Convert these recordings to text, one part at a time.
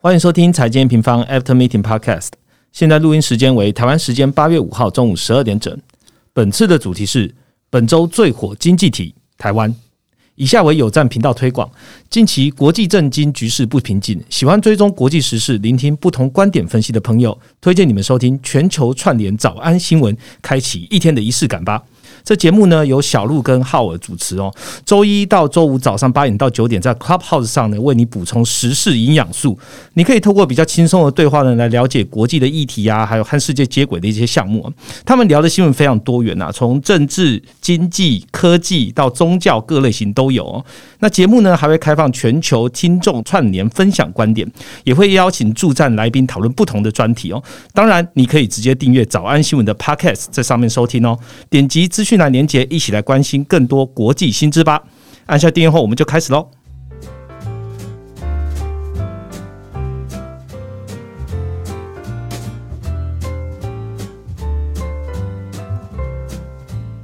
欢迎收听财经平方 After Meeting Podcast。现在录音时间为台湾时间八月五号中午十二点整。本次的主题是本周最火经济体台湾。以下为有赞频道推广。近期国际政经局势不平静，喜欢追踪国际时事、聆听不同观点分析的朋友，推荐你们收听全球串联早安新闻，开启一天的仪式感吧。这节目呢由小鹿跟浩尔主持哦，周一到周五早上八点到九点，在 Clubhouse 上呢为你补充时事营养素。你可以透过比较轻松的对话呢来了解国际的议题啊，还有和世界接轨的一些项目。他们聊的新闻非常多元呐，从政治、经济、科技到宗教各类型都有哦。那节目呢还会开放全球听众串联分享观点，也会邀请助战来宾讨论不同的专题哦。当然，你可以直接订阅早安新闻的 Podcast，在上面收听哦。点击资讯。那连接，一起来关心更多国际新知吧！按下订阅后，我们就开始喽。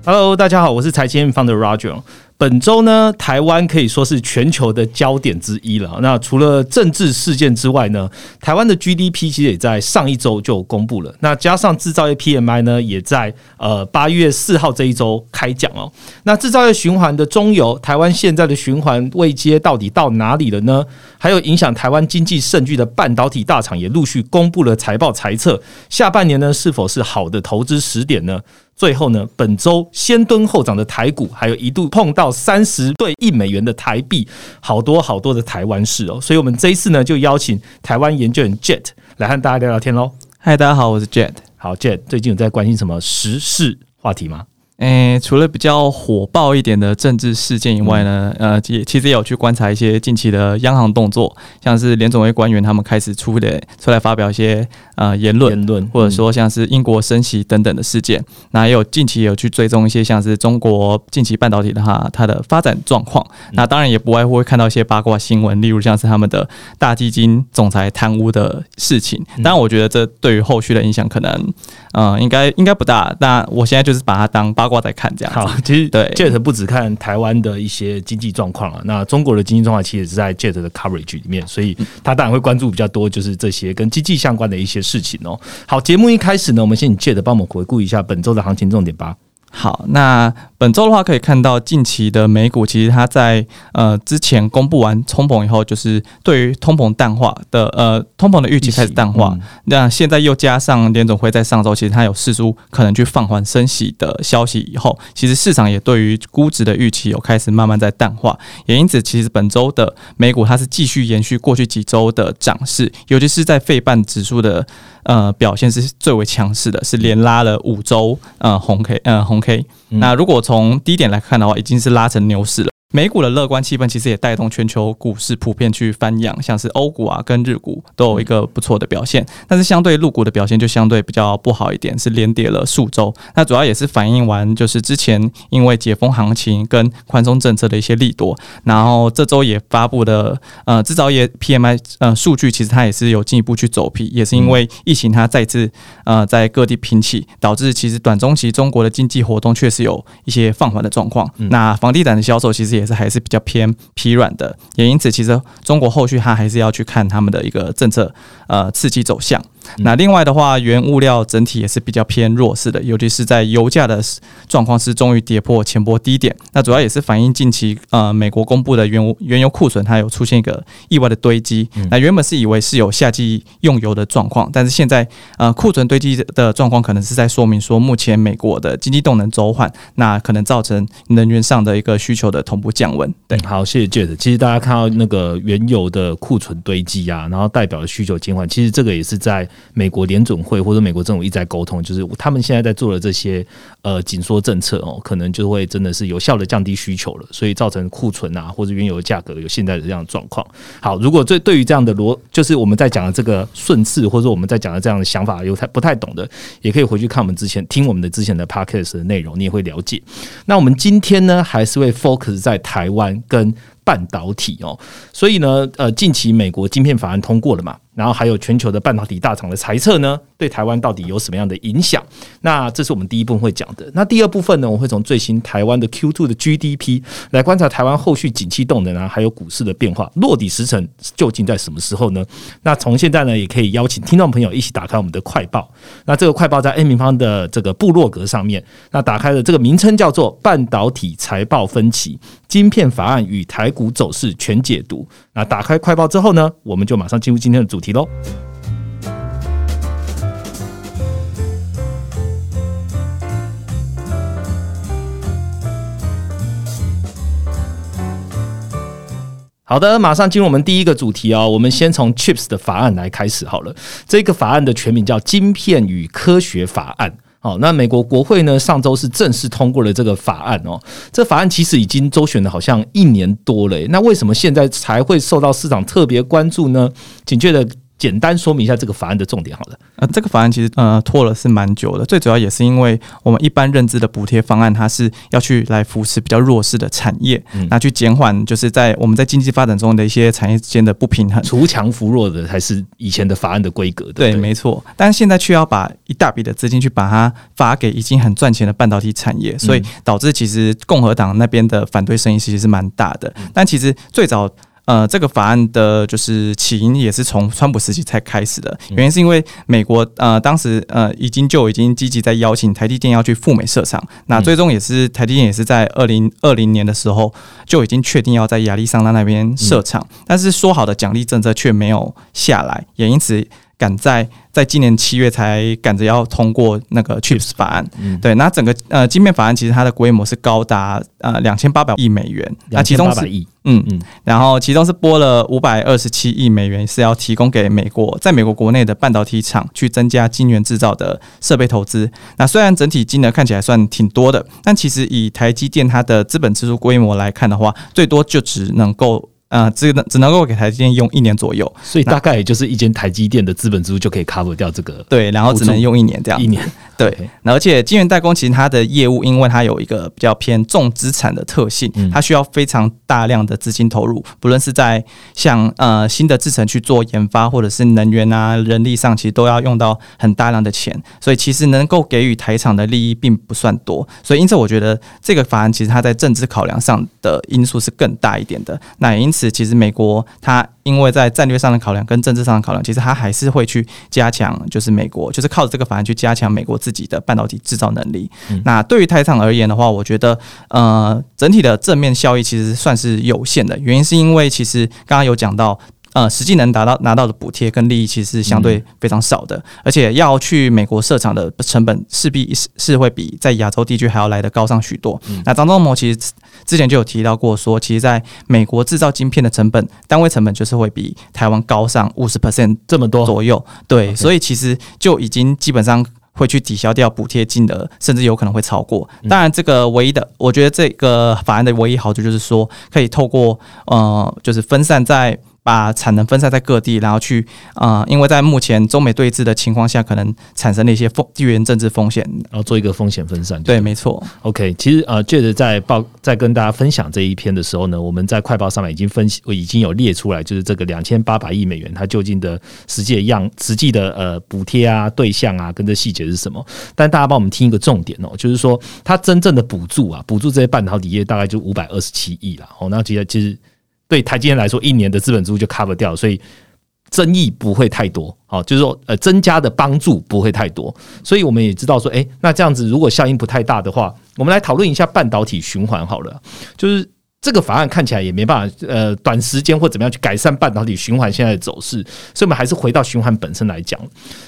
Hello，大家好，我是财经方的 Roger。本周呢，台湾可以说是全球的焦点之一了。那除了政治事件之外呢，台湾的 GDP 其实也在上一周就公布了。那加上制造业 PMI 呢，也在呃八月四号这一周开奖哦。那制造业循环的中游，台湾现在的循环位阶到底到哪里了呢？还有影响台湾经济甚巨的半导体大厂也陆续公布了财报财测，下半年呢是否是好的投资时点呢？最后呢，本周先蹲后涨的台股，还有一度碰到三十对一美元的台币，好多好多的台湾市哦。所以，我们这一次呢，就邀请台湾研究员 Jet 来和大家聊聊天喽。嗨，大家好，我是 Jet。好，Jet 最近有在关心什么时事话题吗？诶，除了比较火爆一点的政治事件以外呢，呃，也其实也有去观察一些近期的央行动作，像是联总会官员他们开始出的出来发表一些呃言论，言论，或者说像是英国升息等等的事件。那也有近期也有去追踪一些像是中国近期半导体的哈它的发展状况。那当然也不外乎会看到一些八卦新闻，例如像是他们的大基金总裁贪污的事情。当然，我觉得这对于后续的影响可能，呃，应该应该不大。那我现在就是把它当八卦在看，这样好。其实对 Jet 不只看台湾的一些经济状况啊，那中国的经济状况其实是在 Jet 的 coverage 里面，所以他当然会关注比较多，就是这些跟经济相关的一些事情哦。好，节目一开始呢，我们先请 Jet 帮我们回顾一下本周的行情重点吧。好，那本周的话可以看到，近期的美股其实它在呃之前公布完通膨以后，就是对于通膨淡化的呃通膨的预期开始淡化。那现在又加上联总会在上周其实它有释出可能去放缓升息的消息以后，其实市场也对于估值的预期有开始慢慢在淡化。也因此，其实本周的美股它是继续延续过去几周的涨势，尤其是在费半指数的。呃，表现是最为强势的，是连拉了五周，呃，红 K，呃，红 K。那如果从从低点来看的话，已经是拉成牛市了。美股的乐观气氛其实也带动全球股市普遍去翻扬，像是欧股啊跟日股都有一个不错的表现，但是相对陆股的表现就相对比较不好一点，是连跌了数周。那主要也是反映完就是之前因为解封行情跟宽松政策的一些利多，然后这周也发布的呃制造业 PMI 呃数据，其实它也是有进一步去走皮，也是因为疫情它再次呃在各地平起，导致其实短中期中国的经济活动确实有一些放缓的状况。那房地产的销售其实也。是还是比较偏疲软的，也因此，其实中国后续它还是要去看他们的一个政策呃刺激走向。那另外的话，原物料整体也是比较偏弱势的，尤其是在油价的状况是终于跌破前波低点。那主要也是反映近期呃美国公布的原原油库存它有出现一个意外的堆积。那原本是以为是有夏季用油的状况，但是现在呃库存堆积的状况可能是在说明说目前美国的经济动能走缓，那可能造成能源上的一个需求的同步降温。对，好，谢谢 Jet。其实大家看到那个原油的库存堆积啊，然后代表的需求减缓，其实这个也是在。美国联准会或者美国政府一直在沟通，就是他们现在在做的这些呃紧缩政策哦，可能就会真的是有效的降低需求了，所以造成库存啊或者原油的价格有现在的这样的状况。好，如果对对于这样的逻，就是我们在讲的这个顺次，或者说我们在讲的这样的想法有太不太懂的，也可以回去看我们之前听我们的之前的 podcast 的内容，你也会了解。那我们今天呢，还是会 focus 在台湾跟半导体哦，所以呢，呃，近期美国晶片法案通过了嘛？然后还有全球的半导体大厂的裁撤呢，对台湾到底有什么样的影响？那这是我们第一部分会讲的。那第二部分呢，我会从最新台湾的 Q two 的 GDP 来观察台湾后续景气动能啊，还有股市的变化，落底时程究竟在什么时候呢？那从现在呢，也可以邀请听众朋友一起打开我们的快报。那这个快报在 A 平方的这个部落格上面，那打开的这个名称叫做“半导体财报分歧：晶片法案与台股走势全解读”。那打开快报之后呢，我们就马上进入今天的主题喽。好的，马上进入我们第一个主题哦。我们先从 Chips 的法案来开始好了。这个法案的全名叫《晶片与科学法案》。好，那美国国会呢，上周是正式通过了这个法案哦。这法案其实已经周旋了好像一年多了，那为什么现在才会受到市场特别关注呢？紧接着。简单说明一下这个法案的重点，好了。呃，这个法案其实呃拖了是蛮久的，最主要也是因为我们一般认知的补贴方案，它是要去来扶持比较弱势的产业，那去减缓就是在我们在经济发展中的一些产业之间的不平衡，除强扶弱的才是以前的法案的规格。对，没错。但是现在却要把一大笔的资金去把它发给已经很赚钱的半导体产业，所以导致其实共和党那边的反对声音其实是蛮大的。但其实最早。呃，这个法案的就是起因也是从川普时期才开始的，原因是因为美国呃当时呃已经就已经积极在邀请台积电要去赴美设厂，那最终也是台积电也是在二零二零年的时候就已经确定要在亚利桑那那边设厂，但是说好的奖励政策却没有下来，也因此。赶在在今年七月才赶着要通过那个 Chips 法案，对，那整个呃晶片法案其实它的规模是高达呃两千八百亿美元，那其中是亿，嗯嗯，然后其中是拨了五百二十七亿美元是要提供给美国在美国国内的半导体厂去增加晶圆制造的设备投资。那虽然整体金额看起来算挺多的，但其实以台积电它的资本支出规模来看的话，最多就只能够。啊，只能只能够给台积电用一年左右，所以大概也就是一间台积电的资本支出就可以 cover 掉这个。对，然后只能用一年这样。一年，对。而且晶圆代工其实它的业务，因为它有一个比较偏重资产的特性，它需要非常大量的资金投入，不论是在像呃新的制程去做研发，或者是能源啊、人力上，其实都要用到很大量的钱。所以其实能够给予台厂的利益并不算多。所以因此，我觉得这个法案其实它在政治考量上的因素是更大一点的。那也因此。其实美国它因为在战略上的考量跟政治上的考量，其实它还是会去加强，就是美国就是靠着这个法案去加强美国自己的半导体制造能力。那对于台厂而言的话，我觉得呃整体的正面效益其实算是有限的，原因是因为其实刚刚有讲到。呃，实际能达到拿到的补贴跟利益其实是相对非常少的，而且要去美国设厂的成本势必是是会比在亚洲地区还要来的高上许多。那张忠谋其实之前就有提到过，说其实在美国制造晶片的成本单位成本就是会比台湾高上五十 percent 这么多左右。对，所以其实就已经基本上会去抵消掉补贴金额，甚至有可能会超过。当然，这个唯一的，我觉得这个法案的唯一好处就是说，可以透过呃，就是分散在。把产能分散在各地，然后去啊，因为在目前中美对峙的情况下，可能产生了一些风地缘政治风险，然后做一个风险分散。对，没错。OK，其实呃，借着在报在跟大家分享这一篇的时候呢，我们在快报上面已经分析，已经有列出来，就是这个两千八百亿美元它究竟的实际的样、实际的呃补贴啊、对象啊，跟这细节是什么？但大家帮我们听一个重点哦，就是说它真正的补助啊，补助这些半导体业大概就五百二十七亿啦。哦，那其实其实。对台积电来说，一年的资本支出就 cover 掉，所以争议不会太多。好，就是说，呃，增加的帮助不会太多。所以我们也知道说，哎，那这样子如果效应不太大的话，我们来讨论一下半导体循环好了。就是这个法案看起来也没办法，呃，短时间或怎么样去改善半导体循环现在的走势。所以我们还是回到循环本身来讲，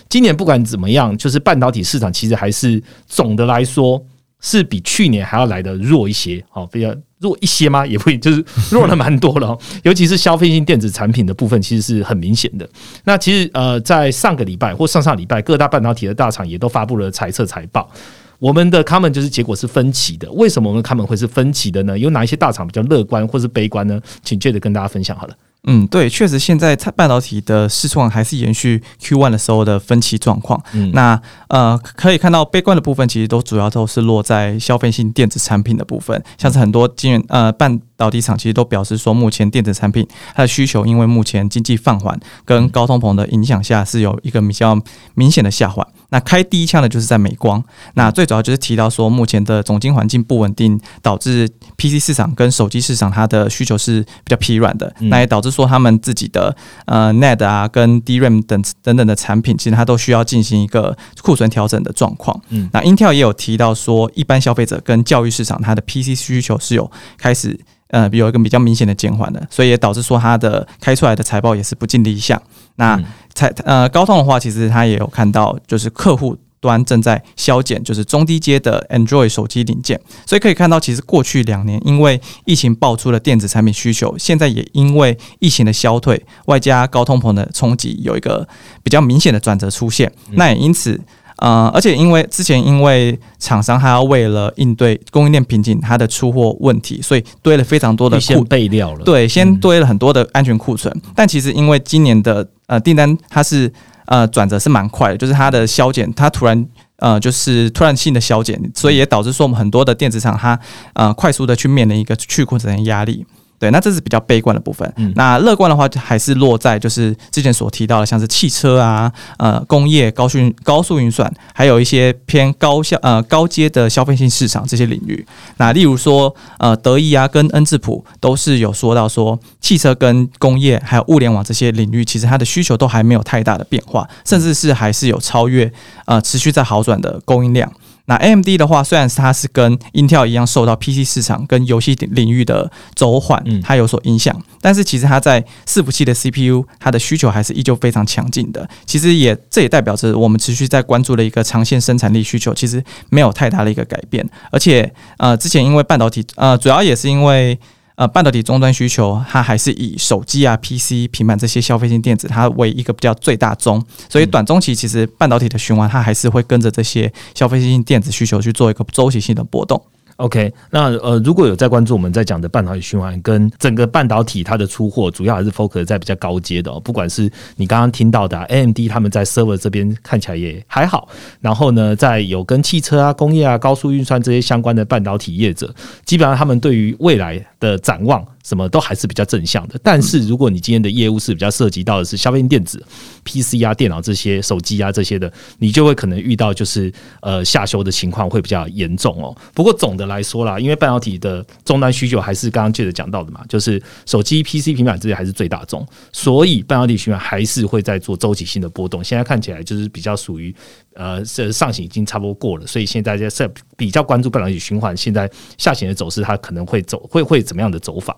今年不管怎么样，就是半导体市场其实还是总的来说是比去年还要来的弱一些。好，比较。弱一些吗？也会就是弱了蛮多了，尤其是消费性电子产品的部分，其实是很明显的。那其实呃，在上个礼拜或上上礼拜，各大半导体的大厂也都发布了财测财报。我们的他们就是结果是分歧的。为什么我们他们会是分歧的呢？有哪一些大厂比较乐观或是悲观呢？请接着跟大家分享好了。嗯，对，确实现在半导体的市况还是延续 Q one 的时候的分歧状况。嗯，那呃可以看到悲观的部分，其实都主要都是落在消费性电子产品的部分，像是很多晶圆呃半导体厂其实都表示说，目前电子产品它的需求因为目前经济放缓跟高通膨的影响下，是有一个比较明显的下滑。那开第一枪的就是在美光，那最主要就是提到说，目前的总经环境不稳定，导致 PC 市场跟手机市场它的需求是比较疲软的，那也导致说他们自己的呃 NAND 啊跟 DRAM 等等等的产品，其实它都需要进行一个库存调整的状况。嗯，那 Intel 也有提到说，一般消费者跟教育市场它的 PC 需求是有开始呃有一个比较明显的减缓的，所以也导致说它的开出来的财报也是不尽理想。那财呃高通的话，其实它也有看到，就是客户端正在削减，就是中低阶的 Android 手机零件。所以可以看到，其实过去两年因为疫情爆出了电子产品需求，现在也因为疫情的消退，外加高通膨的冲击，有一个比较明显的转折出现。那也因此。呃，而且因为之前因为厂商还要为了应对供应链瓶颈，它的出货问题，所以堆了非常多的库备料了。对，先堆了很多的安全库存。但其实因为今年的呃订单它是呃转折是蛮快的，就是它的削减，它突然呃就是突然性的削减，所以也导致说我们很多的电子厂它呃快速的去面临一个去库存的压力。对，那这是比较悲观的部分。那乐观的话，还是落在就是之前所提到的，像是汽车啊、呃工业、高速高速运算，还有一些偏高效呃高阶的消费性市场这些领域。那例如说，呃德意啊跟恩智浦都是有说到说，汽车跟工业还有物联网这些领域，其实它的需求都还没有太大的变化，甚至是还是有超越呃持续在好转的供应量。那 AMD 的话，虽然是它是跟 Intel 一样受到 PC 市场跟游戏领域的走缓，它有所影响，但是其实它在伺服器的 CPU，它的需求还是依旧非常强劲的。其实也这也代表着我们持续在关注的一个长线生产力需求，其实没有太大的一个改变。而且呃，之前因为半导体呃，主要也是因为。呃，半导体终端需求，它还是以手机啊、PC、平板这些消费性电子，它为一个比较最大宗，所以短中期其实半导体的循环，它还是会跟着这些消费性电子需求去做一个周期性的波动。OK，那呃，如果有在关注我们在讲的半导体循环跟整个半导体它的出货，主要还是 focus 在比较高阶的，哦，不管是你刚刚听到的 AMD，他们在 server 这边看起来也还好。然后呢，在有跟汽车啊、工业啊、高速运算这些相关的半导体业者，基本上他们对于未来的展望。什么都还是比较正向的，但是如果你今天的业务是比较涉及到的是消费电子、PC 啊、电脑这些、手机啊这些的，你就会可能遇到就是呃下修的情况会比较严重哦。不过总的来说啦，因为半导体的终端需求还是刚刚接着讲到的嘛，就是手机、PC、平板这些还是最大宗，所以半导体循环还是会在做周期性的波动。现在看起来就是比较属于。呃，这上行已经差不多过了，所以现在在比较关注半导体循环，现在下行的走势，它可能会走会会怎么样的走法？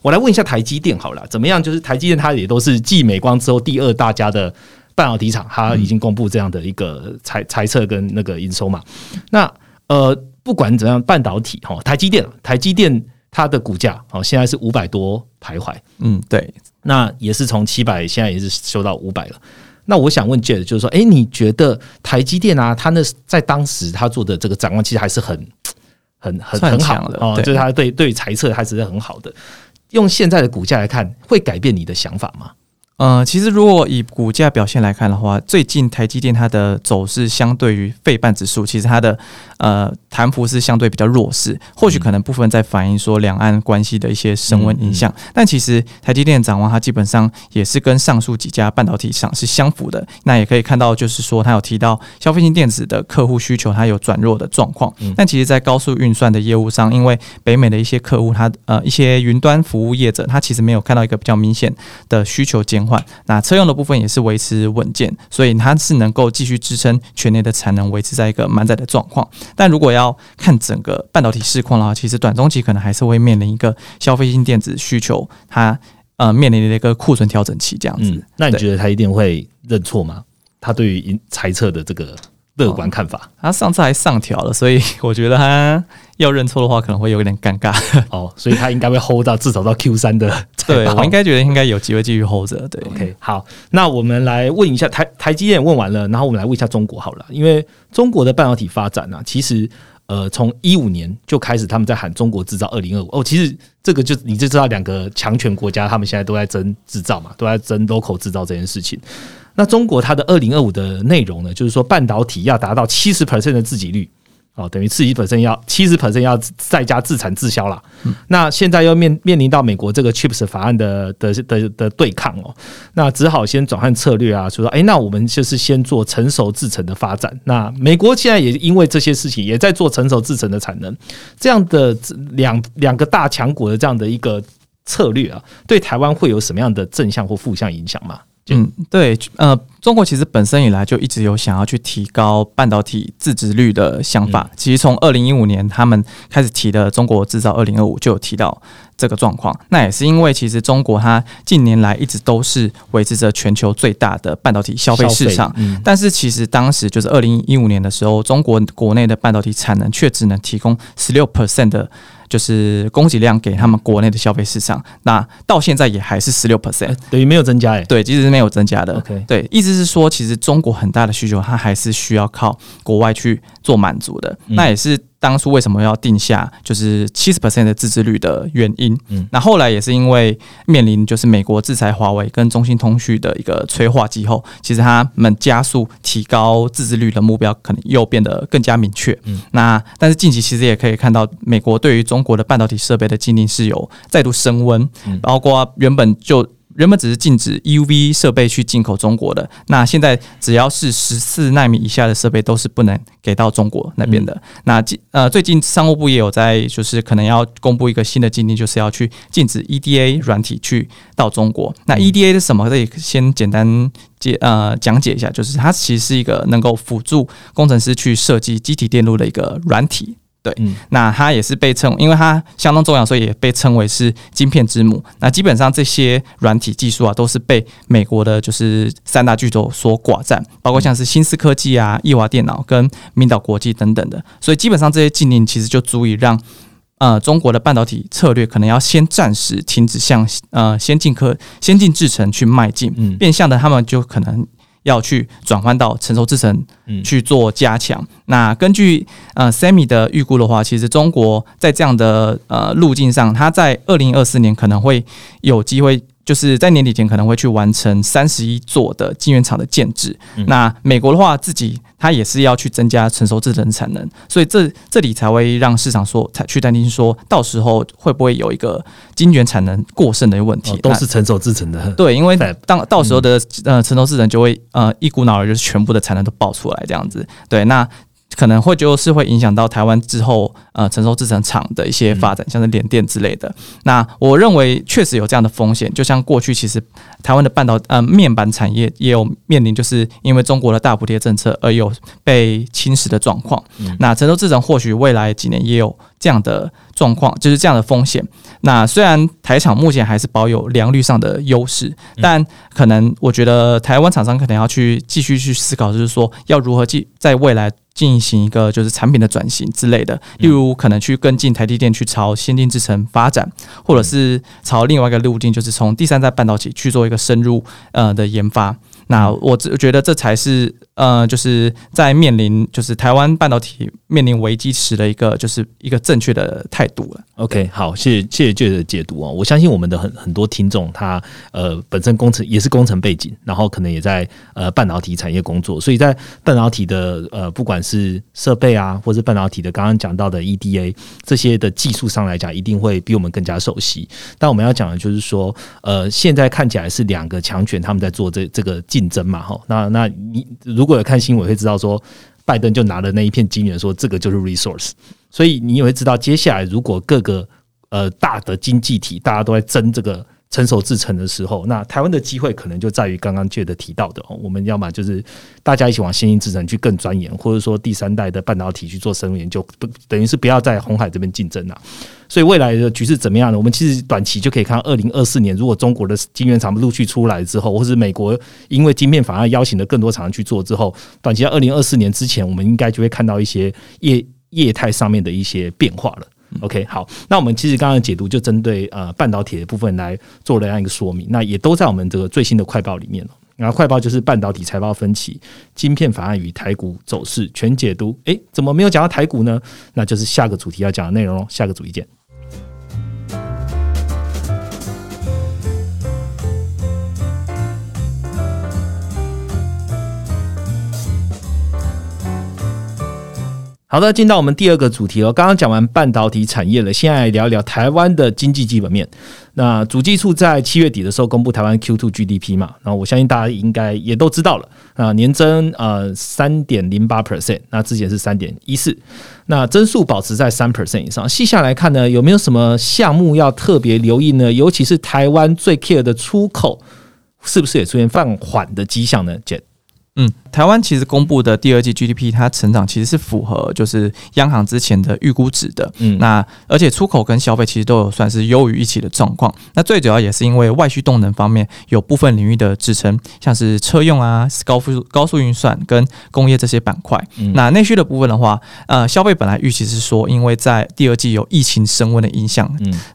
我来问一下台积电好了，怎么样？就是台积电它也都是继美光之后第二大家的半导体厂，它已经公布这样的一个猜猜测跟那个营收嘛？那呃，不管怎样，半导体哈，台积电，台积电它的股价哦，现在是五百多徘徊，嗯，对，那也是从七百，现在也是修到五百了。那我想问 Jet，就是说，哎，你觉得台积电啊，它那在当时他做的这个展望，其实还是很、很、很很好的哦，就是他对对猜测还是很好的。用现在的股价来看，会改变你的想法吗？呃，其实如果以股价表现来看的话，最近台积电它的走势相对于费半指数，其实它的呃弹幅是相对比较弱势。或许可能部分在反映说两岸关系的一些升温影响，但其实台积电展望它基本上也是跟上述几家半导体厂是相符的。那也可以看到，就是说它有提到消费性电子的客户需求它有转弱的状况。但其实，在高速运算的业务上，因为北美的一些客户，它呃一些云端服务业者，它其实没有看到一个比较明显的需求减。那车用的部分也是维持稳健，所以它是能够继续支撑全年的产能维持在一个满载的状况。但如果要看整个半导体市况的话，其实短中期可能还是会面临一个消费性电子需求它呃面临的一个库存调整期这样子。那你觉得他一定会认错吗？他对于猜测的这个？乐观看法，他上次还上调了，所以 我觉得他要认错的话，可能会有点尴尬哦。所以他应该会 hold 到至少到 Q 三的。对我应该觉得应该有机会继续 hold 着。对，OK，好，那我们来问一下台台积电问完了，然后我们来问一下中国好了，因为中国的半导体发展呢，其实呃从一五年就开始他们在喊中国制造二零二五哦，其实这个就你就知道两个强权国家他们现在都在争制造嘛，都在争 local 制造这件事情。那中国它的二零二五的内容呢，就是说半导体要达到七十 percent 的自给率，哦，等于自己本身要七十 percent 要在家自产自销了。那现在又面面临到美国这个 Chips 法案的的的的对抗哦，那只好先转换策略啊，说哎，那我们就是先做成熟制成的发展。那美国现在也因为这些事情，也在做成熟制成的产能，这样的两两个大强国的这样的一个策略啊，对台湾会有什么样的正向或负向影响吗？嗯，对，呃，中国其实本身以来就一直有想要去提高半导体自制率的想法。其实从二零一五年他们开始提的“中国制造二零二五”就有提到这个状况。那也是因为其实中国它近年来一直都是维持着全球最大的半导体消费市场。但是其实当时就是二零一五年的时候，中国国内的半导体产能却只能提供十六 percent 的。就是供给量给他们国内的消费市场，那到现在也还是十六 percent，等于没有增加哎，对，其实是没有增加的。OK，对，意思是说，其实中国很大的需求，它还是需要靠国外去做满足的，那也是。当初为什么要定下就是七十 percent 的自制率的原因？嗯，那后来也是因为面临就是美国制裁华为跟中兴通讯的一个催化剂后，其实他们加速提高自制率的目标可能又变得更加明确。嗯，那但是近期其实也可以看到，美国对于中国的半导体设备的禁令是有再度升温，包括原本就。原本只是禁止 EUV 设备去进口中国的，那现在只要是十四纳米以下的设备都是不能给到中国那边的。那呃，最近商务部也有在，就是可能要公布一个新的禁令，就是要去禁止 EDA 软体去到中国。那 EDA 是什么？可以先简单解呃讲解一下，就是它其实是一个能够辅助工程师去设计机体电路的一个软体。对，那它也是被称，因为它相当重要，所以也被称为是晶片之母。那基本上这些软体技术啊，都是被美国的，就是三大巨头所寡占，包括像是新思科技啊、易华电脑跟明岛国际等等的。所以基本上这些禁令其实就足以让呃中国的半导体策略可能要先暂时停止向呃先进科、先进制程去迈进，变相的他们就可能。要去转换到成熟制程去做加强。那根据呃 Sammy 的预估的话，其实中国在这样的呃路径上，它在二零二四年可能会有机会。就是在年底前可能会去完成三十一座的晶圆厂的建制。那美国的话，自己它也是要去增加成熟制程产能，所以这这里才会让市场说才去担心说，到时候会不会有一个晶圆产能过剩的问题？都是成熟制程的。对，因为当到时候的呃成熟制程就会呃一股脑儿就是全部的产能都爆出来这样子。对，那。可能会就是会影响到台湾之后呃成熟制成厂的一些发展，像是联电之类的。那我认为确实有这样的风险，就像过去其实台湾的半导呃面板产业也有面临就是因为中国的大补贴政策而有被侵蚀的状况。那成熟制成或许未来几年也有这样的状况，就是这样的风险。那虽然台厂目前还是保有良率上的优势，但可能我觉得台湾厂商可能要去继续去思考，就是说要如何继在未来。进行一个就是产品的转型之类的，例如可能去跟进台积电去朝先进制程发展，或者是朝另外一个路径，就是从第三代半导体去做一个深入呃的研发。那我只觉得这才是呃，就是在面临就是台湾半导体面临危机时的一个就是一个正确的态度了。OK，好，谢谢谢谢俊的解读啊！我相信我们的很很多听众他呃本身工程也是工程背景，然后可能也在呃半导体产业工作，所以在半导体的呃不管是设备啊，或是半导体的刚刚讲到的 EDA 这些的技术上来讲，一定会比我们更加熟悉。但我们要讲的就是说，呃，现在看起来是两个强权他们在做这这个技。竞争嘛，哈，那那你如果有看新闻，会知道说，拜登就拿了那一片金元，说这个就是 resource，所以你也会知道，接下来如果各个呃大的经济体大家都在争这个。成熟制成的时候，那台湾的机会可能就在于刚刚借的提到的，我们要么就是大家一起往先进制程去更钻研，或者说第三代的半导体去做深入研究，不等于是不要在红海这边竞争了。所以未来的局势怎么样呢？我们其实短期就可以看到，二零二四年如果中国的晶圆厂陆续出来之后，或是美国因为晶片法案邀请了更多厂商去做之后，短期在二零二四年之前，我们应该就会看到一些业业态上面的一些变化了。OK，好，那我们其实刚刚解读就针对呃半导体的部分来做了这样一个说明，那也都在我们这个最新的快报里面了。然后快报就是半导体财报分歧、晶片法案与台股走势全解读。诶，怎么没有讲到台股呢？那就是下个主题要讲的内容喽。下个主题见。好的，进到我们第二个主题了。刚刚讲完半导体产业了，现在聊一聊台湾的经济基本面。那主计处在七月底的时候公布台湾 Q2 GDP 嘛，然后我相信大家应该也都知道了啊，年增呃三点零八 percent，那之前是三点一四，那增速保持在三 percent 以上。细下来看呢，有没有什么项目要特别留意呢？尤其是台湾最 care 的出口，是不是也出现放缓的迹象呢？姐。嗯，台湾其实公布的第二季 GDP，它成长其实是符合就是央行之前的预估值的。嗯，那而且出口跟消费其实都有算是优于预期的状况。那最主要也是因为外需动能方面有部分领域的支撑，像是车用啊、高速高速运算跟工业这些板块。嗯那内需的部分的话，呃，消费本来预期是说，因为在第二季有疫情升温的影响，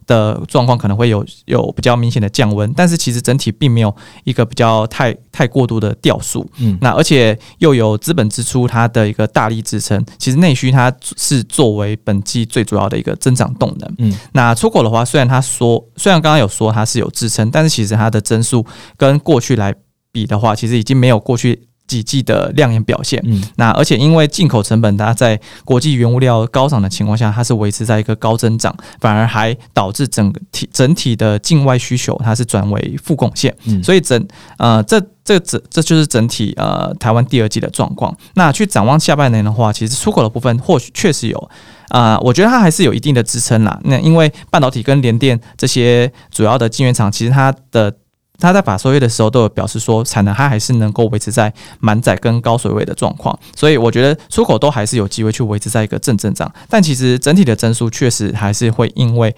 的状况可能会有有比较明显的降温，但是其实整体并没有一个比较太太过度的掉速。嗯。那而且又有资本支出，它的一个大力支撑，其实内需它是作为本季最主要的一个增长动能。嗯，那出口的话，虽然它说，虽然刚刚有说它是有支撑，但是其实它的增速跟过去来比的话，其实已经没有过去。几季的亮眼表现，嗯，那而且因为进口成本它在国际原物料高涨的情况下，它是维持在一个高增长，反而还导致整体整体的境外需求它是转为负贡献，嗯，所以整呃这这整这就是整体呃台湾第二季的状况。那去展望下半年的话，其实出口的部分或许确实有啊，我觉得它还是有一定的支撑啦。那因为半导体跟联电这些主要的晶圆厂，其实它的他在法收月的时候都有表示说，产能它还是能够维持在满载跟高水位的状况，所以我觉得出口都还是有机会去维持在一个正增长。但其实整体的增速确实还是会因为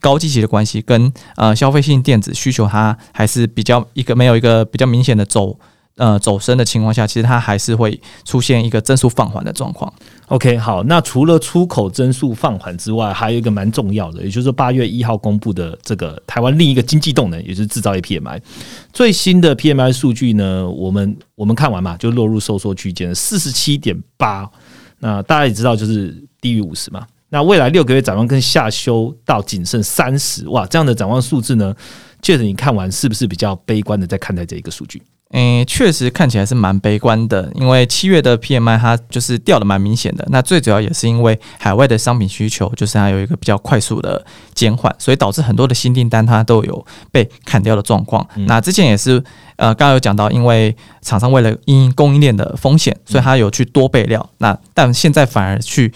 高基期的关系，跟呃消费性电子需求它还是比较一个没有一个比较明显的走。呃，走升的情况下，其实它还是会出现一个增速放缓的状况。OK，好，那除了出口增速放缓之外，还有一个蛮重要的，也就是八月一号公布的这个台湾另一个经济动能，也就是制造业 PMI 最新的 PMI 数据呢，我们我们看完嘛，就落入收缩区间，四十七点八。那大家也知道，就是低于五十嘛。那未来六个月展望跟下修到仅剩三十，哇，这样的展望数字呢，确实你看完是不是比较悲观的在看待这一个数据？嗯，确实看起来是蛮悲观的，因为七月的 PMI 它就是掉的蛮明显的。那最主要也是因为海外的商品需求就是它有一个比较快速的减缓，所以导致很多的新订单它都有被砍掉的状况。那之前也是呃，刚刚有讲到，因为厂商为了因供应链的风险，所以它有去多备料。那但现在反而去。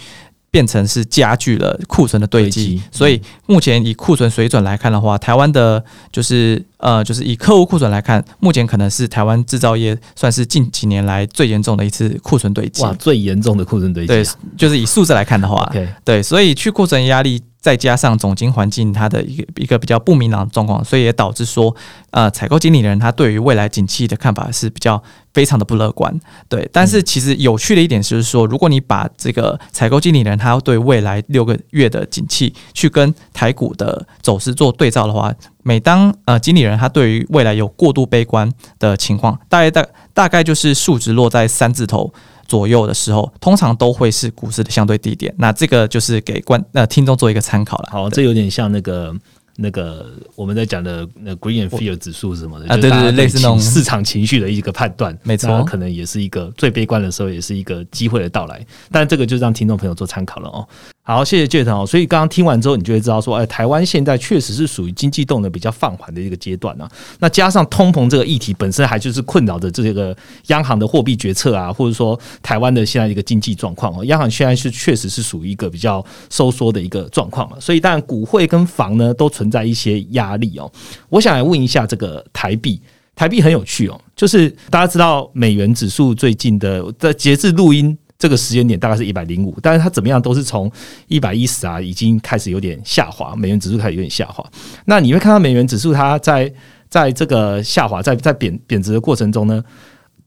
变成是加剧了库存的堆积，所以目前以库存水准来看的话，台湾的就是呃，就是以客户库存来看，目前可能是台湾制造业算是近几年来最严重的一次库存堆积。哇，最严重的库存堆积。对，就是以数字来看的话，对，所以去库存压力。再加上总经环境它的一个一个比较不明朗的状况，所以也导致说，呃，采购经理人他对于未来景气的看法是比较非常的不乐观。对，但是其实有趣的一点就是说，如果你把这个采购经理人他对未来六个月的景气去跟台股的走势做对照的话，每当呃经理人他对于未来有过度悲观的情况，大概大大概就是数值落在三字头。左右的时候，通常都会是股市的相对低点。那这个就是给观呃听众做一个参考了。好，这有点像那个那个我们在讲的那 Green Field 指数什么的啊，对对，类似那种市场情绪的一个判断。没错，可能也是一个最悲观的时候，也是一个机会的到来。但这个就让听众朋友做参考了哦。好，谢谢 Jet 哦。所以刚刚听完之后，你就会知道说，哎，台湾现在确实是属于经济动能比较放缓的一个阶段啊。那加上通膨这个议题本身，还就是困扰着这个央行的货币决策啊，或者说台湾的现在一个经济状况哦。央行现在是确实是属于一个比较收缩的一个状况嘛。所以当然，股汇跟房呢都存在一些压力哦。我想来问一下这个台币，台币很有趣哦，就是大家知道美元指数最近的在截至录音。这个时间点大概是一百零五，但是它怎么样都是从一百一十啊，已经开始有点下滑，美元指数开始有点下滑。那你会看到美元指数它在在这个下滑，在在贬贬值的过程中呢，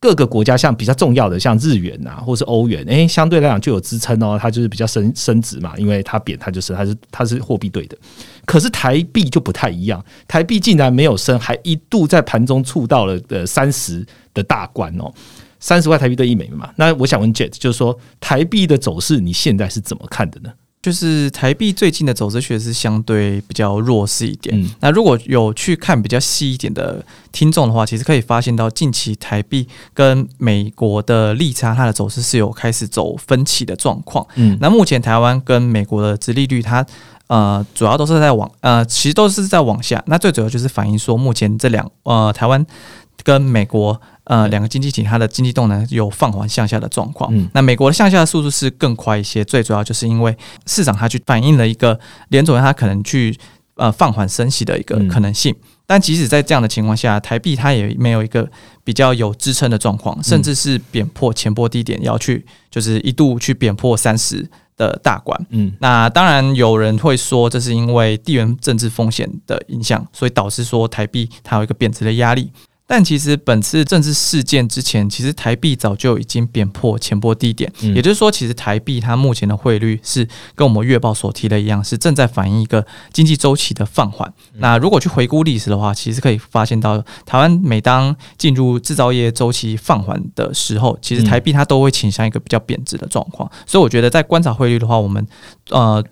各个国家像比较重要的像日元啊，或是欧元，诶，相对来讲就有支撑哦，它就是比较升升值嘛，因为它贬，它就是它是它是货币对的。可是台币就不太一样，台币竟然没有升，还一度在盘中触到了呃三十的大关哦。三十块台币兑一美元嘛？那我想问 Jet，就是说台币的走势，你现在是怎么看的呢？就是台币最近的走势确实是相对比较弱势一点。嗯那如果有去看比较细一点的听众的话，其实可以发现到近期台币跟美国的利差，它的走势是有开始走分歧的状况。嗯那目前台湾跟美国的殖利率，它呃主要都是在往呃，其实都是在往下。那最主要就是反映说，目前这两呃台湾跟美国呃两个经济体，它的经济动能有放缓向下的状况。嗯那美国的向下的速度是更快一些，最主要就是因为市场它去反映了一个联总它可能去呃放缓升息的一个嗯可能性。但即使在这样的情况下，台币它也没有一个比较有支撑的状况，甚至是贬破前波低点，要去就是一度去贬破三十的大关。嗯那当然有人会说，这是因为地缘政治风险的影响，所以导致说台币它有一个贬值的压力。但其实本次政治事件之前，其实台币早就已经贬破前波低点，嗯也就是说，其实台币它目前的汇率是跟我们月报所提的一样，是正在反映一个经济周期的放缓。那如果去回顾历史的话，其实可以发现到，台湾每当进入制造业周期放缓的时候，其实台币它都会倾向一个比较贬值的状况。所以我觉得在观察汇率的话，我们呃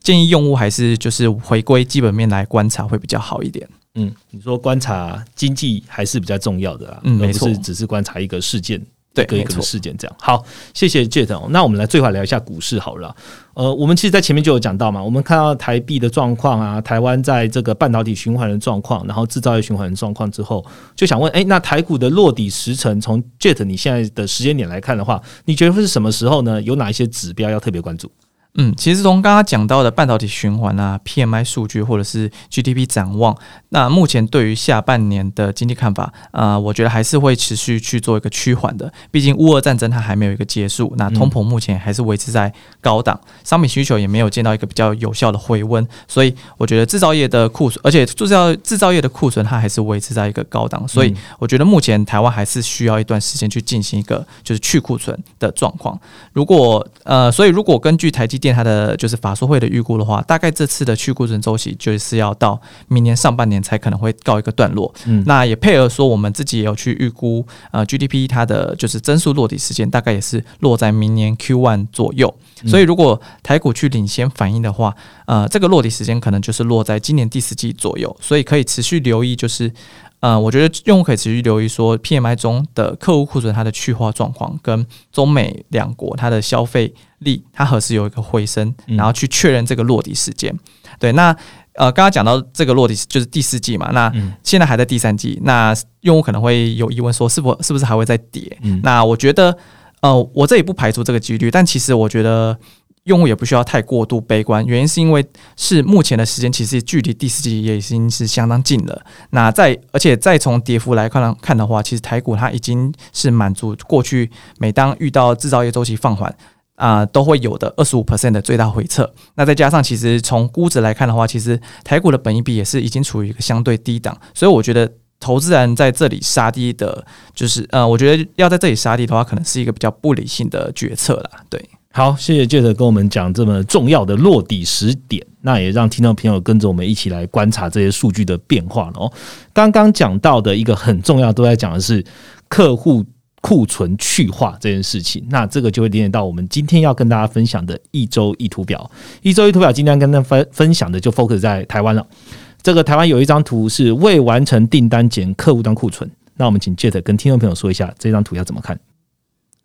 建议用户还是就是回归基本面来观察会比较好一点。嗯，你说观察经济还是比较重要的啦，而不嗯没错是只是观察一个事件。对一个一个事件这样。好，谢谢 Jet 哦。那我们来最后聊一下股市好了。呃，我们其实，在前面就有讲到嘛，我们看到台币的状况啊，台湾在这个半导体循环的状况，然后制造业循环的状况之后，就想问，哎、那台股的落底时程，从 Jet 你现在的时间点来看的话，你觉得会是什么时候呢？有哪一些指标要特别关注？嗯，其实从刚刚讲到的半导体循环啊、PMI 数据或者是 GDP 展望，那目前对于下半年的经济看法，呃，我觉得还是会持续去做一个趋缓的。毕竟乌俄战争它还没有一个结束，那通膨目前还是维持在高档，商品需求也没有见到一个比较有效的回温，所以我觉得制造业的库存，而且制造制造业的库存它还是维持在一个高档，所以我觉得目前台湾还是需要一段时间去进行一个就是去库存的状况。如果呃，所以如果根据台积电它的就是法说会的预估的话，大概这次的去库存周期就是要到明年上半年才可能会告一个段落。嗯那也配合说我们自己也有去预估，呃，GDP 它的就是增速落地时间大概也是落在明年 Q one 左右。所以如果台股去领先反应的话，呃，这个落地时间可能就是落在今年第四季左右，所以可以持续留意，就是呃，我觉得用户可以持续留意说 PMI 中的客户库存它的去化状况，跟中美两国它的消费力它何时有一个回升，嗯然后去确认这个落地时间。对，那呃，刚刚讲到这个落地就是第四季嘛，那嗯现在还在第三季，那用户可能会有疑问说，是否是不是还会再跌？嗯那我觉得，呃，我这也不排除这个几率，但其实我觉得用户也不需要太过度悲观，原因是因为是目前的时间其实距离第四季也已经是相当近了。那再而且再从跌幅来看看的话，其实台股它已经是满足过去每当遇到制造业周期放缓。啊、都会有的二十五 percent 的最大回撤。那再加上，其实从估值来看的话，其实台股的本益比也是已经处于一个相对低档，所以我觉得投资人在这里杀低的，就是呃，我觉得要在这里杀低的话，可能是一个比较不理性的决策啦。对，好，谢谢 Jet 跟我们讲这么重要的落底时点，那也让听众朋友跟着我们一起来观察这些数据的变化了哦。刚刚讲到的一个很重要，都在讲的是客户库存去化这件事情，那这个就会连接到我们今天要跟大家分享的一周一图表。一周一图表今天跟大家分分享的就 focus 在台湾了。这个台湾有一张图是未完成订单减客户端库存，那我们请 Jet 跟听众朋友说一下这张图要怎么看。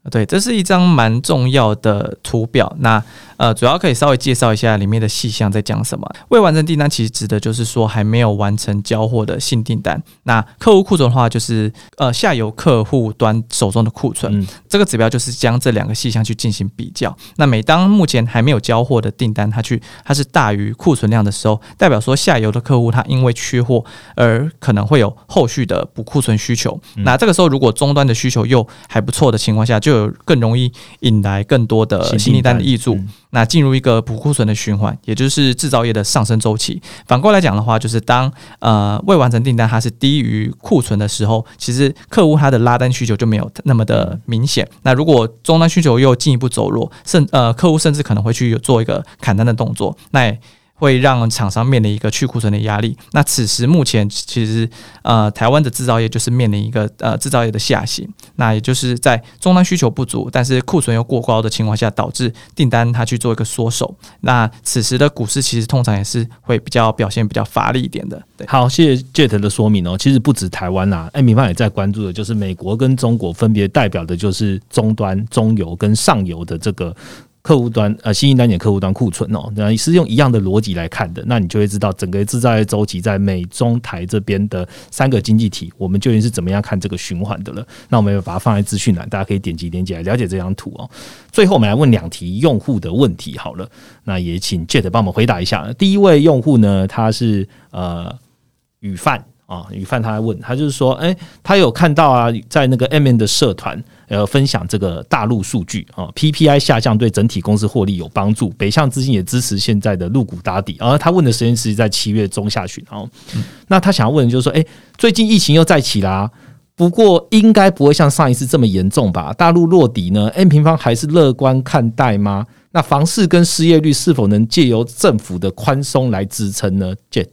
对，这是一张蛮重要的图表。那呃，主要可以稍微介绍一下里面的细项在讲什么。未完成订单其实指的就是说还没有完成交货的新订单。那客户库存的话，就是呃下游客户端手中的库存。嗯这个指标就是将这两个细项去进行比较。那每当目前还没有交货的订单，它去它是大于库存量的时候，代表说下游的客户他因为缺货而可能会有后续的补库存需求。那这个时候如果终端的需求又还不错的情况下，就有更容易引来更多的新新订单的订单挹注。嗯那进入一个补库存的循环，也就是制造业的上升周期。反过来讲的话，就是当呃未完成订单它是低于库存的时候，其实客户他的拉单需求就没有那么的明显。那如果终端需求又进一步走弱，甚呃客户甚至可能会去做一个砍单的动作，那也会让厂商面临一个去库存的压力。那此时目前其实呃，台湾的制造业就是面临一个呃制造业的下行，那也就是在终端需求不足，但是库存又过高的情况下，导致订单它去做一个缩手。那此时的股市其实通常也是会比较表现比较乏力一点的。好，谢谢 Jet 的说明哦。其实不止台湾呐，哎，米方也在关注的，就是美国跟中国分别代表的就是终端、中游跟上游的这个。客户端呃，新一单点客户端库存哦，那是用一样的逻辑来看的，那你就会知道整个制造业周期在美中台这边的三个经济体，我们究竟是怎么样看这个循环的了。那我们把它放在资讯栏，大家可以点击点击来了解这张图哦。最后我们来问两题用户的问题好了，那也请 Jet 帮我们回答一下。第一位用户呢，他是呃雨范啊，雨范他问他就是说，哎，他有看到啊，在那个 M N 的社团。呃，分享这个大陆数据啊，PPI 下降对整体公司获利有帮助。北向资金也支持现在的入股打底。而他问的时间是在七月中下旬哦。那他想要问的就是说，哎，最近疫情又再起啦，不过应该不会像上一次这么严重吧？大陆落底呢？N 平方还是乐观看待吗？那房市跟失业率是否能借由政府的宽松来支撑呢杰。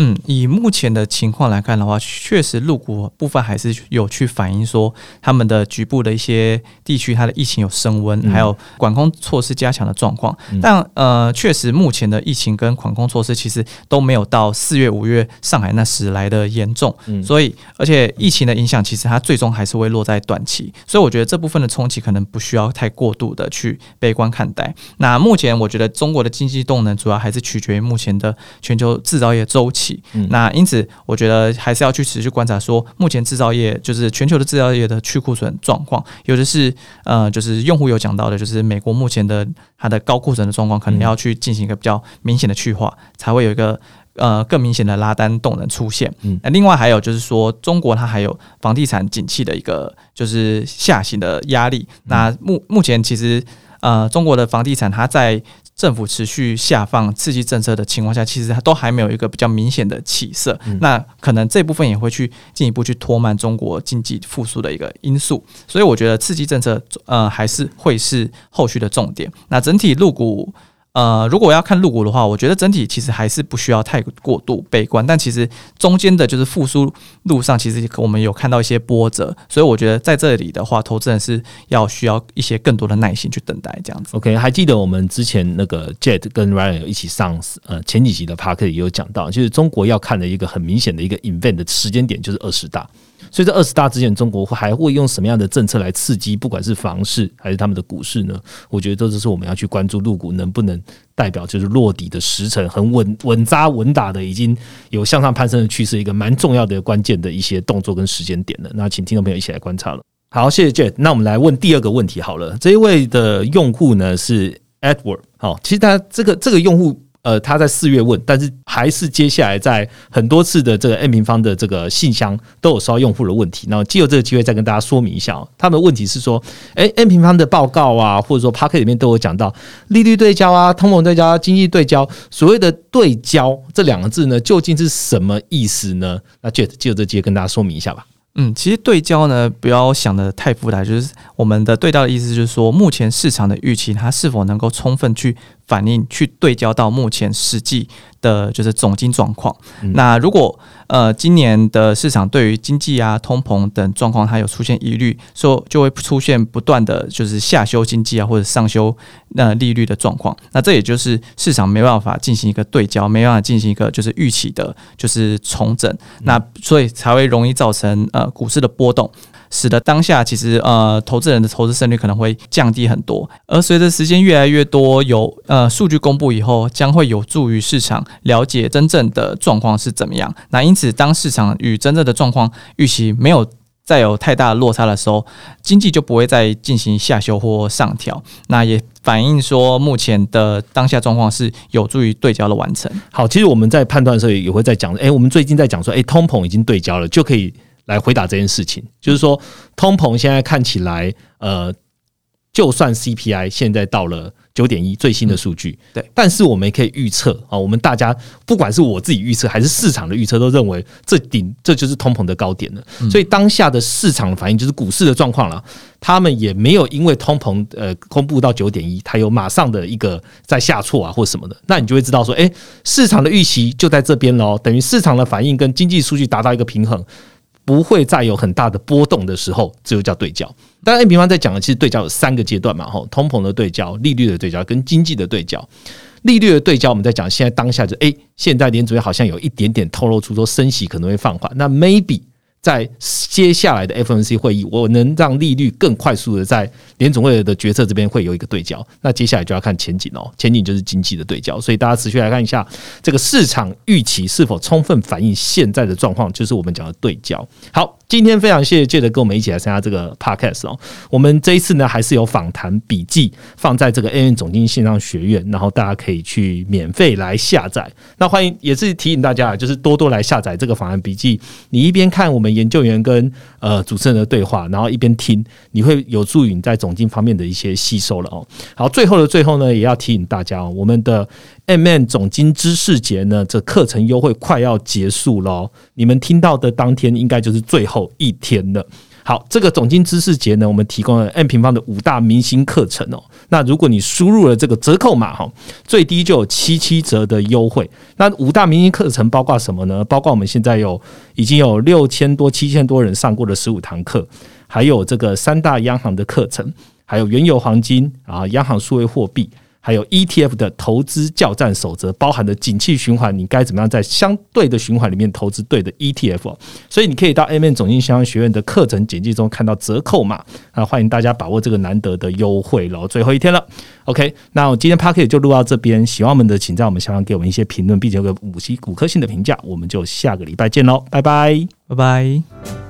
嗯，以目前的情况来看的话，确实入股部分还是有去反映说他们的局部的一些地区，它的疫情有升温，还有管控措施加强的状况。但呃，确实目前的疫情跟管控措施其实都没有到四月、五月上海那时来的严重。所以，而且疫情的影响其实它最终还是会落在短期。所以，我觉得这部分的冲击可能不需要太过度的去悲观看待。那目前我觉得中国的经济动能主要还是取决于目前的全球制造业周期。那因此，我觉得还是要去持续观察，说目前制造业就是全球的制造业的去库存状况，有的是呃，就是用户有讲到的，就是美国目前的它的高库存的状况，可能要去进行一个比较明显的去化，才会有一个呃更明显的拉单动能出现。嗯那另外还有就是说，中国它还有房地产景气的一个就是下行的压力。那目目前其实呃，中国的房地产它在政府持续下放刺激政策的情况下，其实它都还没有一个比较明显的起色。那可能这部分也会去进一步去拖慢中国经济复苏的一个因素。所以我觉得刺激政策呃还是会是后续的重点。那整体入股。呃，如果要看入股的话，我觉得整体其实还是不需要太过度悲观。但其实中间的就是复苏路上，其实我们有看到一些波折，所以我觉得在这里的话，投资人是要需要一些更多的耐心去等待这样子。OK，还记得我们之前那个 Jet 跟 Ryan 一起上呃前几集的 Park 也有讲到，就是中国要看的一个很明显的一个 event 的时间点就是二十大。所以在二十大之前，中国还会用什么样的政策来刺激，不管是房市还是他们的股市呢？我觉得这就是我们要去关注入股能不能代表就是落底的时辰很稳稳扎稳打的，已经有向上攀升的趋势，一个蛮重要的关键的一些动作跟时间点的。那请听众朋友一起来观察了。好，谢谢 Jet。那我们来问第二个问题好了。这一位的用户呢是 Edward。好，其实他这个这个用户。呃，他在四月问，但是还是接下来在很多次的这个 N 平方的这个信箱都有收到用户的问题。那借由这个机会再跟大家说明一下哦，他们的问题是说，哎，N 平方的报告啊，或者说 p a r k 里面都有讲到利率对焦啊、通膨对焦、经济对焦，所谓的对焦这两个字呢，究竟是什么意思呢？那借借由这机会跟大家说明一下吧。嗯，其实对焦呢，不要想的太复杂，就是我们的对焦的意思，就是说目前市场的预期，它是否能够充分去。反应去对焦到目前实际的，就是总金状况。那如果呃今年的市场对于经济啊、通膨等状况它有出现疑虑，说就会出现不断的就是下修经济啊或者上修那利率的状况。那这也就是市场没办法进行一个对焦，没办法进行一个就是预期的，就是重整。那所以才会容易造成呃股市的波动。使得当下其实呃投资人的投资胜率可能会降低很多，而随着时间越来越多，有呃数据公布以后，将会有助于市场了解真正的状况是怎么样。那因此，当市场与真正的状况预期没有再有太大的落差的时候，经济就不会再进行下修或上调。那也反映说，目前的当下状况是有助于对焦的完成。好，其实我们在判断的时候也会在讲，哎，我们最近在讲说，哎，通膨已经对焦了，就可以。来回答这件事情，就是说，通膨现在看起来，呃，就算 CPI 现在到了九点一最新的数据。对，但是我们也可以预测啊，我们大家不管是我自己预测还是市场的预测，都认为这顶这就是通膨的高点了。所以当下的市场反应就是股市的状况了。他们也没有因为通膨呃公布到九点一，它有马上的一个在下挫啊或什么的，那你就会知道说，哎，市场的预期就在这边喽，等于市场的反应跟经济数据达到一个平衡，不会再有很大的波动的时候，这就叫对焦。当然，A，平方在讲的其实对焦有三个阶段嘛，吼，通膨的对焦、利率的对焦跟经济的对焦。利率的对焦，我们在讲现在当下就，哎，现在联储会好像有一点点透露出说升息可能会放缓，那 maybe。在接下来的 FNC 会议，我能让利率更快速的在联总会的决策这边会有一个对焦。那接下来就要看前景哦，前景就是经济的对焦。所以大家持续来看一下这个市场预期是否充分反映现在的状况，就是我们讲的对焦。好。今天非常谢谢借的跟我们一起来参加这个 podcast 哦。我们这一次呢，还是有访谈笔记放在这个 A N 总经线上学院，然后大家可以去免费来下载。那欢迎也是提醒大家，就是多多来下载这个访谈笔记。你一边看我们研究员跟呃主持人的对话，然后一边听，你会有助于你在总经方面的一些吸收了哦。好，最后的最后呢，也要提醒大家哦，我们的。M N 总经知识节呢，这课程优惠快要结束喽！你们听到的当天应该就是最后一天了。好，这个总经知识节呢，我们提供了 M 平方的五大明星课程哦。那如果你输入了这个折扣码哈，最低就有七七折的优惠。那五大明星课程包括什么呢？包括我们现在有已经有六千多、七千多人上过的十五堂课，还有这个三大央行的课程，还有原油、黄金啊，央行数位货币。还有 ETF 的投资教战守则，包含的景气循环，你该怎么样在相对的循环里面投资对的 ETF？所以你可以到 AMN 总经相关学院的课程简介中看到折扣码啊，欢迎大家把握这个难得的优惠喽！最后一天了，OK，那我今天 p a r k e t 就录到这边，喜欢我们的请在我们下方给我们一些评论，并且有个五星五颗星的评价，我们就下个礼拜见喽，拜拜，拜拜。